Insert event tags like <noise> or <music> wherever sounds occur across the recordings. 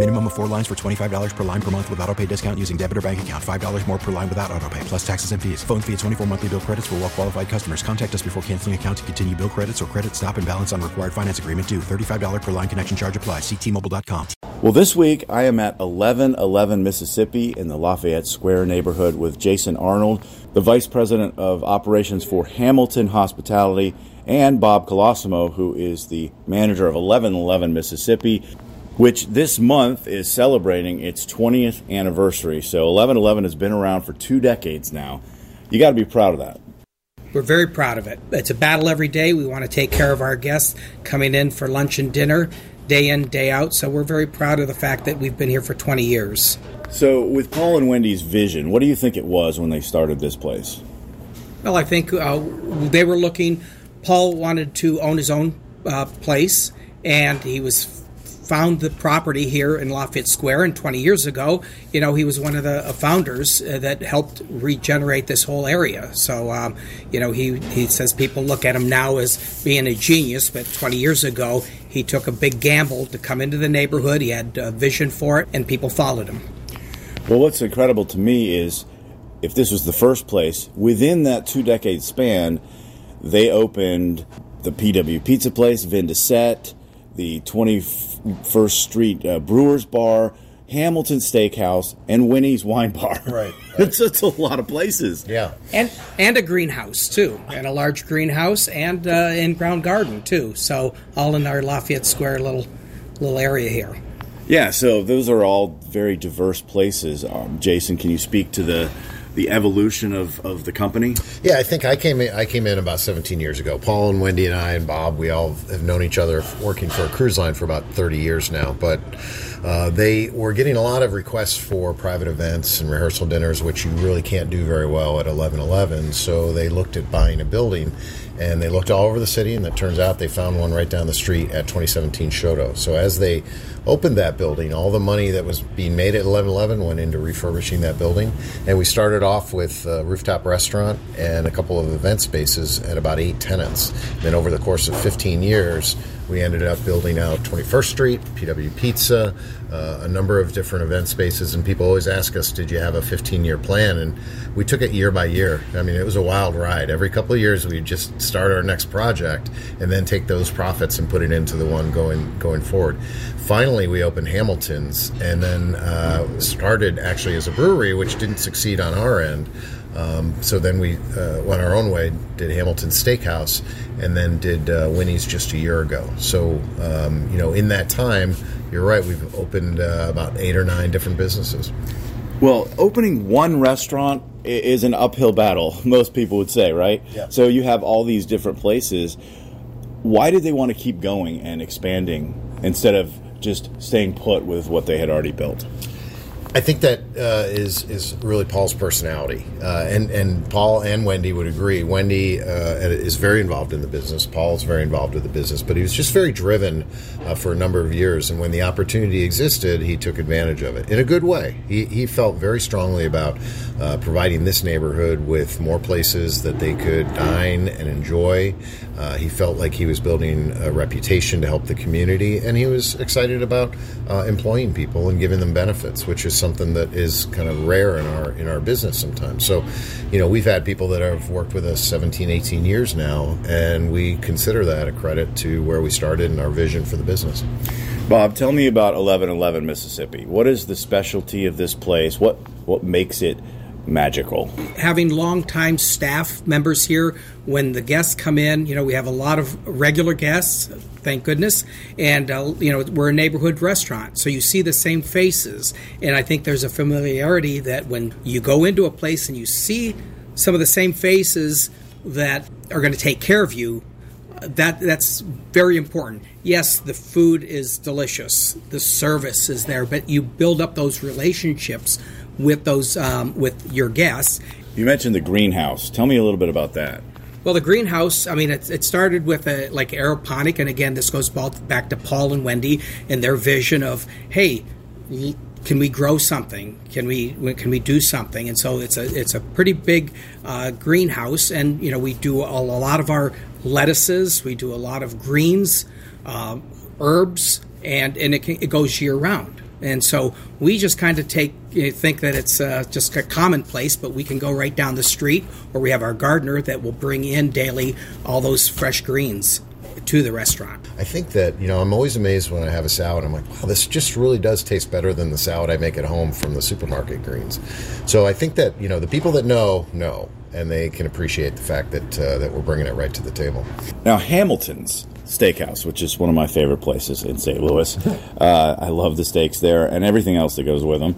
Minimum of four lines for $25 per line per month with auto pay discount using debit or bank account. $5 more per line without auto pay, plus taxes and fees. Phone fee at 24 monthly bill credits for well qualified customers. Contact us before canceling account to continue bill credits or credit stop and balance on required finance agreement due. $35 per line connection charge applies. Ctmobile.com. Well, this week I am at 1111 Mississippi in the Lafayette Square neighborhood with Jason Arnold, the Vice President of Operations for Hamilton Hospitality, and Bob Colosimo, who is the manager of 1111 Mississippi, which this month is celebrating its 20th anniversary. So 1111 has been around for two decades now. You got to be proud of that. We're very proud of it. It's a battle every day. We want to take care of our guests coming in for lunch and dinner, day in, day out. So we're very proud of the fact that we've been here for 20 years. So, with Paul and Wendy's vision, what do you think it was when they started this place? Well, I think uh, they were looking. Paul wanted to own his own uh, place, and he was found the property here in Lafayette Square. And 20 years ago, you know, he was one of the uh, founders uh, that helped regenerate this whole area. So, um, you know, he, he says people look at him now as being a genius, but 20 years ago, he took a big gamble to come into the neighborhood. He had a vision for it, and people followed him. Well, what's incredible to me is if this was the first place, within that two decade span, they opened the PW Pizza Place, Vin de Set, the 24 First Street uh, Brewers Bar, Hamilton Steakhouse, and Winnie's Wine Bar. Right. <laughs> it's, it's a lot of places. Yeah. And and a greenhouse too, and a large greenhouse and uh, in ground garden too. So all in our Lafayette Square little little area here. Yeah. So those are all very diverse places. Um, Jason, can you speak to the the evolution of, of the company? Yeah, I think I came in, I came in about 17 years ago. Paul and Wendy and I and Bob, we all have known each other working for a cruise line for about 30 years now. But uh, they were getting a lot of requests for private events and rehearsal dinners, which you really can't do very well at 1111. So they looked at buying a building. And they looked all over the city, and it turns out they found one right down the street at 2017 Chouteau. So as they opened that building, all the money that was being made at 1111 went into refurbishing that building. And we started off with a rooftop restaurant and a couple of event spaces at about eight tenants. Then over the course of 15 years, we ended up building out 21st Street, PW Pizza, uh, a number of different event spaces. And people always ask us, Did you have a 15 year plan? And we took it year by year. I mean, it was a wild ride. Every couple of years, we'd just start our next project and then take those profits and put it into the one going, going forward. Finally, we opened Hamilton's and then uh, started actually as a brewery, which didn't succeed on our end. Um, so then we uh, went our own way, did Hamilton Steakhouse, and then did uh, Winnie's just a year ago. So, um, you know, in that time, you're right, we've opened uh, about eight or nine different businesses. Well, opening one restaurant is an uphill battle, most people would say, right? Yeah. So you have all these different places. Why did they want to keep going and expanding instead of just staying put with what they had already built? I think that uh, is is really Paul's personality, uh, and and Paul and Wendy would agree. Wendy uh, is very involved in the business. Paul is very involved with the business, but he was just very driven uh, for a number of years. And when the opportunity existed, he took advantage of it in a good way. He he felt very strongly about uh, providing this neighborhood with more places that they could dine and enjoy. Uh, he felt like he was building a reputation to help the community, and he was excited about uh, employing people and giving them benefits, which is something that is kind of rare in our in our business sometimes. So, you know, we've had people that have worked with us 17, 18 years now, and we consider that a credit to where we started and our vision for the business. Bob, tell me about 1111 Mississippi. What is the specialty of this place? What what makes it magical. Having long-time staff members here, when the guests come in, you know, we have a lot of regular guests, thank goodness, and uh, you know, we're a neighborhood restaurant, so you see the same faces, and I think there's a familiarity that when you go into a place and you see some of the same faces that are going to take care of you, that that's very important. Yes, the food is delicious, the service is there, but you build up those relationships with those um, with your guests. You mentioned the greenhouse. Tell me a little bit about that. Well, the greenhouse, I mean, it, it started with a, like aeroponic, and again, this goes back to Paul and Wendy and their vision of, hey, can we grow something? Can we can we do something? And so it's a it's a pretty big uh, greenhouse, and you know we do a, a, lot of our lettuces, we do a lot of greens, uh, herbs, and and it, can, it goes year round. And so we just kind of take think that it's uh, just a commonplace, but we can go right down the street, or we have our gardener that will bring in daily all those fresh greens to the restaurant. I think that, you know, I'm always amazed when I have a salad. I'm like, wow, this just really does taste better than the salad I make at home from the supermarket greens. So I think that, you know, the people that know, know, and they can appreciate the fact that, uh, that we're bringing it right to the table. Now, Hamilton's Steakhouse, which is one of my favorite places in St. Louis. Uh, I love the steaks there and everything else that goes with them.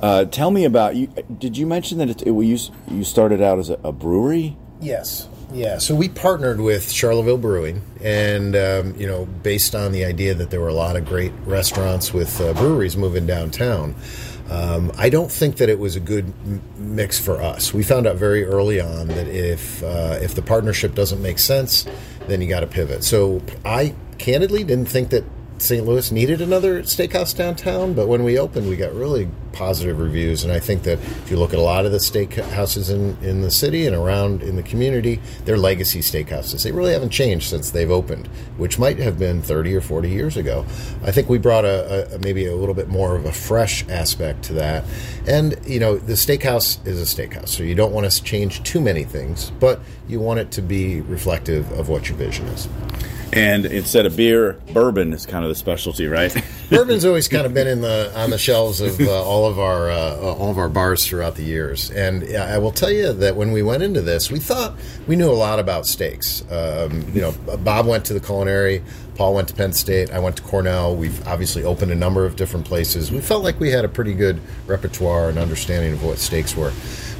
Uh, tell me about you. Did you mention that it, it, you you started out as a, a brewery? Yes. Yeah, so we partnered with Charleville Brewing, and um, you know, based on the idea that there were a lot of great restaurants with uh, breweries moving downtown. Um, I don't think that it was a good m- mix for us. We found out very early on that if uh, if the partnership doesn't make sense, then you got to pivot. So I candidly didn't think that St. Louis needed another steakhouse downtown, but when we opened, we got really positive reviews. And I think that if you look at a lot of the steakhouses in, in the city and around in the community, they're legacy steakhouses. They really haven't changed since they've opened, which might have been 30 or 40 years ago. I think we brought a, a maybe a little bit more of a fresh aspect to that. And, you know, the steakhouse is a steakhouse, so you don't want to change too many things, but you want it to be reflective of what your vision is. And instead of beer, bourbon is kind of the specialty, right? <laughs> Bourbon's always kind of been in the on the shelves of uh, all of our uh, all of our bars throughout the years. And I will tell you that when we went into this, we thought we knew a lot about steaks. Um, you know, Bob went to the culinary. Paul went to Penn State. I went to Cornell. We've obviously opened a number of different places. We felt like we had a pretty good repertoire and understanding of what steaks were.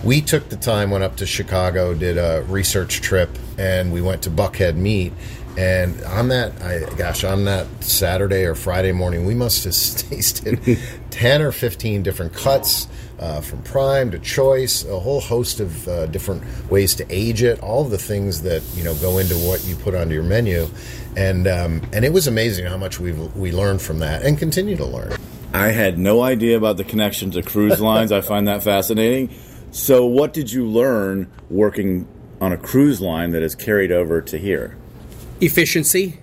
We took the time, went up to Chicago, did a research trip, and we went to Buckhead Meat and on that, I, gosh, on that Saturday or Friday morning, we must have <laughs> tasted 10 or 15 different cuts. Uh, from prime to choice, a whole host of uh, different ways to age it, all the things that you know go into what you put onto your menu, and um, and it was amazing how much we we learned from that and continue to learn. I had no idea about the connection to cruise lines. I find that fascinating. So, what did you learn working on a cruise line that is carried over to here? Efficiency,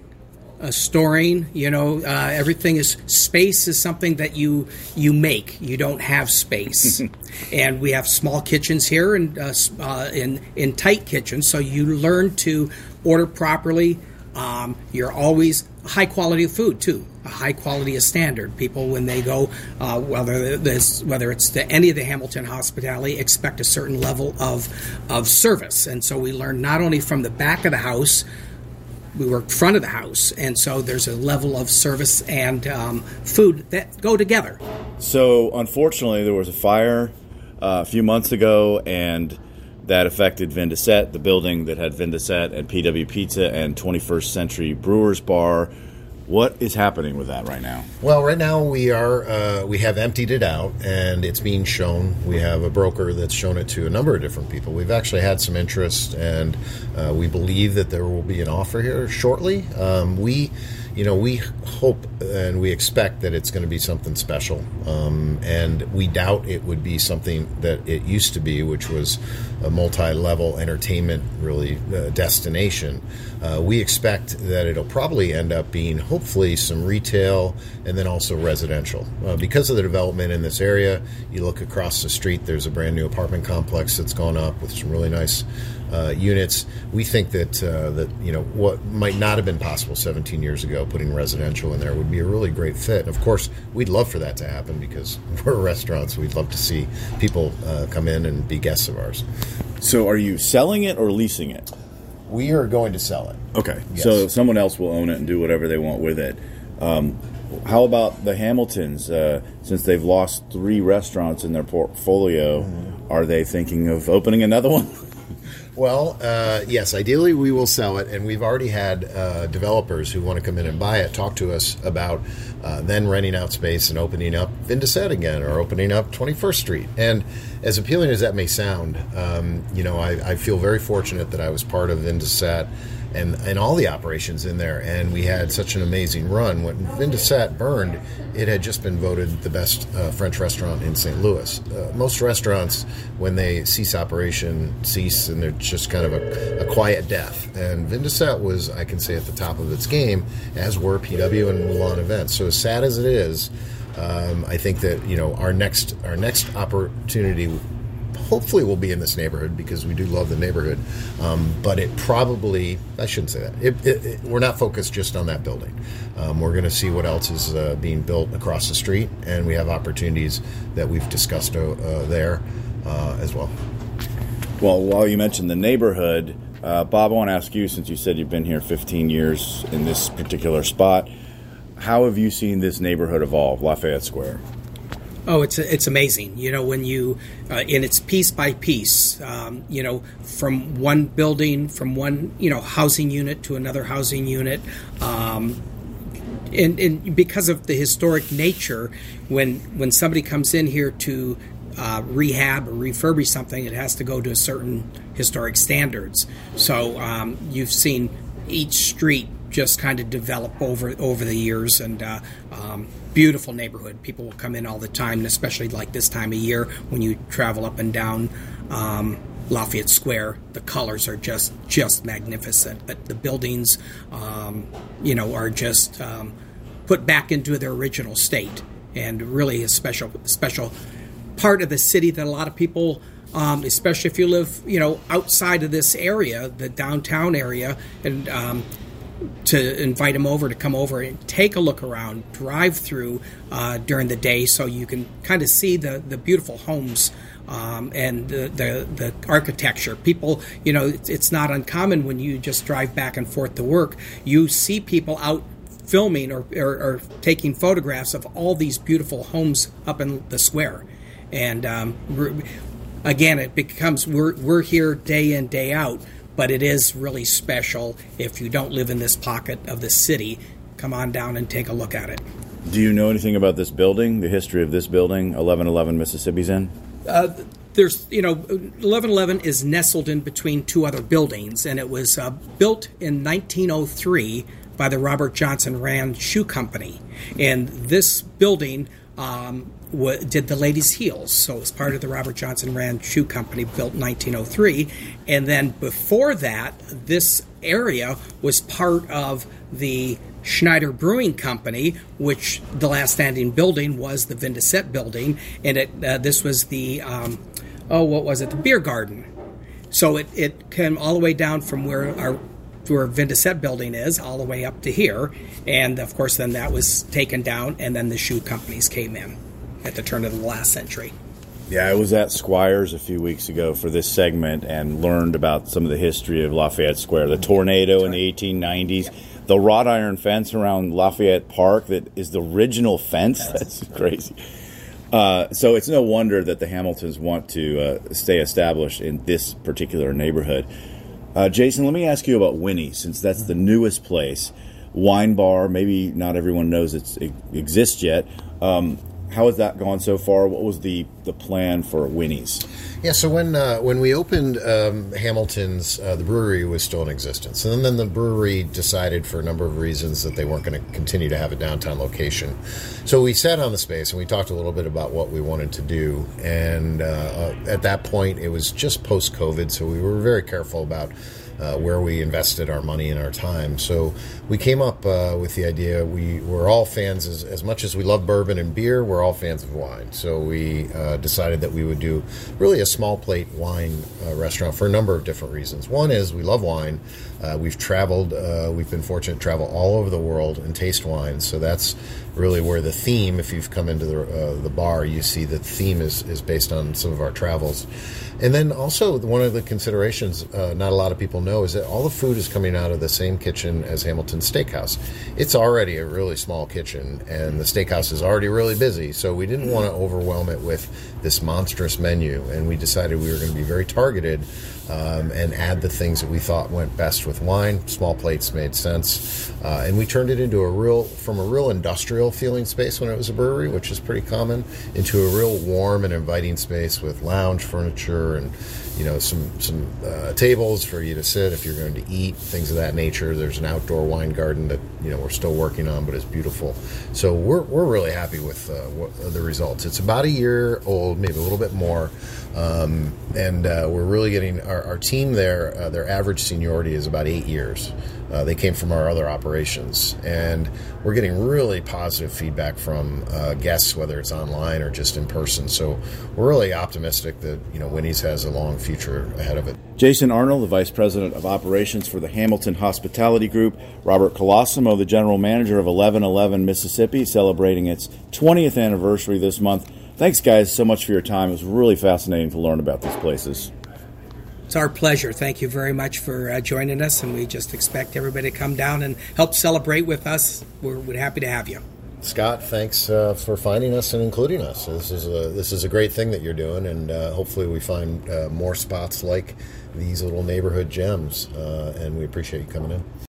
uh, storing. You know, uh, everything is space is something that you you make. You don't have space, <laughs> and we have small kitchens here and uh, uh, in in tight kitchens. So you learn to order properly. Um, you're always high quality of food too. A high quality of standard. People when they go, uh, whether this whether it's to any of the Hamilton hospitality, expect a certain level of of service. And so we learn not only from the back of the house we work front of the house, and so there's a level of service and um, food that go together. So, unfortunately, there was a fire uh, a few months ago, and that affected de the building that had de and PW Pizza and 21st Century Brewers Bar. What is happening with that right now? Well, right now we are uh, we have emptied it out and it's being shown. We have a broker that's shown it to a number of different people. We've actually had some interest, and uh, we believe that there will be an offer here shortly. Um, we you know, we hope and we expect that it's going to be something special. Um, and we doubt it would be something that it used to be, which was a multi level entertainment, really, uh, destination. Uh, we expect that it'll probably end up being, hopefully, some retail and then also residential. Uh, because of the development in this area, you look across the street, there's a brand new apartment complex that's gone up with some really nice uh, units. We think that uh, that you know what might not have been possible 17 years ago ago, putting residential in there would be a really great fit. Of course, we'd love for that to happen because <laughs> we're restaurants. We'd love to see people uh, come in and be guests of ours. So, are you selling it or leasing it? We are going to sell it. Okay, Yes. so someone else will own it and do whatever they want with it. Um, how about the Hamiltons? Uh, since they've lost three restaurants in their portfolio, Mm-hmm. are they thinking of opening another <laughs> one? Well, uh, yes, ideally we will sell it, and we've already had uh, developers who want to come in and buy it talk to us about uh, then renting out space and opening up Vin de Set again or opening up 21st Street. And as appealing as that may sound, um, you know, I, I feel very fortunate that I was part of Vin de Set and, and all the operations in there, and we had such an amazing run. When Vin de Set burned, it had just been voted the best uh, French restaurant in St. Louis. Uh, most restaurants, when they cease operation, cease, and they're just kind of a, a quiet death. And Vin de Set was, I can say, at the top of its game, as were PW and Moulin events. So as sad as it is, um, I think that you know our next our next opportunity hopefully we'll be in this neighborhood because we do love the neighborhood. Um, but it probably, I shouldn't say that. It, it, it, we're not focused just on that building. Um, we're going to see what else is uh, being built across the street, and we have opportunities that we've discussed uh, uh, there uh, as well. Well, while you mentioned the neighborhood, uh, Bob, I want to ask you since you said you've been here 15 years in this particular spot, how have you seen this neighborhood evolve, Lafayette Square? Oh, it's it's amazing. You know, when you uh, and it's piece by piece. Um, you know, from one building, from one you know housing unit to another housing unit. Um, and, and because of the historic nature, when when somebody comes in here to uh, rehab or refurbish something, it has to go to a certain historic standards. So um, you've seen each street just kind of develop over over the years, and uh, um, beautiful neighborhood. People will come in all the time, and especially like this time of year when you travel up and down. Um, Lafayette Square, the colors are just just magnificent, but the buildings, um, you know, are just um, put back into their original state, and really a special special part of the city that a lot of people, um, especially if you live, you know, outside of this area, the downtown area, and um, to invite them over to come over and take a look around, drive through uh, during the day, so you can kind of see the the beautiful homes. Um, and the, the the architecture, people, you know, it's, it's not uncommon when you just drive back and forth to work. You see people out filming or, or, or taking photographs of all these beautiful homes up in the square, and um, again, it becomes we're we're here day in day out, but it is really special if you don't live in this pocket of the city. Come on down and take a look at it. Do you know anything about this building, the history of this building, 1111 Mississippi's in? Uh, there's, you know, 1111 is nestled in between two other buildings, and it was uh, built in 1903 by the Robert Johnson Rand Shoe Company. And this building um, wa did the ladies' heels, so it was part of the Robert Johnson Rand Shoe Company, built in 1903. And then before that, this area was part of the Schneider Brewing Company, which the last standing building was the Vin de Set building, and it uh, this was the um, oh what was it the beer garden. So it, it came all the way down from where our where Vin de Set building is all the way up to here, and of course then that was taken down, and then the shoe companies came in at the turn of the last century. Yeah, I was at SqWires a few weeks ago for this segment and learned about some of the history of Lafayette Square, the tornado in the 1890s, the wrought iron fence around Lafayette Park that is the original fence. That's crazy. Uh, so it's no wonder that the Hamiltons want to uh, stay established in this particular neighborhood. Uh, Jason, let me ask you about Winnie, since that's the newest place, wine bar. Maybe not everyone knows it exists yet. Um, how has that gone so far? What was the, the plan for Winnie's? Yeah, so when uh, when we opened um, Hamilton's, uh, the brewery was still in existence, and then the brewery decided, for a number of reasons, that they weren't going to continue to have a downtown location. So we sat on the space and we talked a little bit about what we wanted to do. And uh, uh, at that point, it was just post COVID, so we were very careful about uh, where we invested our money and our time. So we came up uh, with the idea. We were all fans as, as much as we love bourbon and beer. We're all fans of wine. So we uh, decided that we would do really a small plate wine uh, restaurant for a number of different reasons. One is we love wine. Uh, we've traveled. Uh, we've been fortunate to travel all over the world and taste wines. So that's really where the theme. If you've come into the the bar, you see the theme is is based on some of our travels. And then also one of the considerations not a lot of people know is that all the food is coming out of the same kitchen as Hamilton Steakhouse. It's already a really small kitchen, and the steakhouse is already really busy. So we didn't want to overwhelm it with this monstrous menu, and we decided we were going to be very targeted um, and add the things that we thought went best with wine. Small plates made sense, uh, and we turned it into a real, from a real industrial feeling space when it was a brewery, which is pretty common, into a real warm and inviting space with lounge furniture and you know some some uh, tables for you to sit if you're going to eat things of that nature. There's an outdoor wine garden that you know we're still working on, but it's beautiful. So we're we're really happy with uh, what, the results. It's about a year old, maybe a little bit more. Um, and uh, we're really getting our, our team there. Uh, their average seniority is about eight years. Uh, they came from our other operations, and we're getting really positive feedback from uh, guests, whether it's online or just in person. So we're really optimistic that you know Winnie's has a long future ahead of it. Jason Arnold, the Vice President of Operations for the Hamilton Hospitality Group, Robert Colosimo, the General Manager of 1111 Mississippi, celebrating its 20th anniversary this month. Thanks, guys, so much for your time. It was really fascinating to learn about these places. It's our pleasure. Thank you very much for uh, joining us, and we just expect everybody to come down and help celebrate with us. We're, we're happy to have you. Scott, thanks uh, for finding us and including us. This is a this is a great thing that you're doing, and uh, hopefully we find uh, more spots like these little neighborhood gems. Uh, and we appreciate you coming in.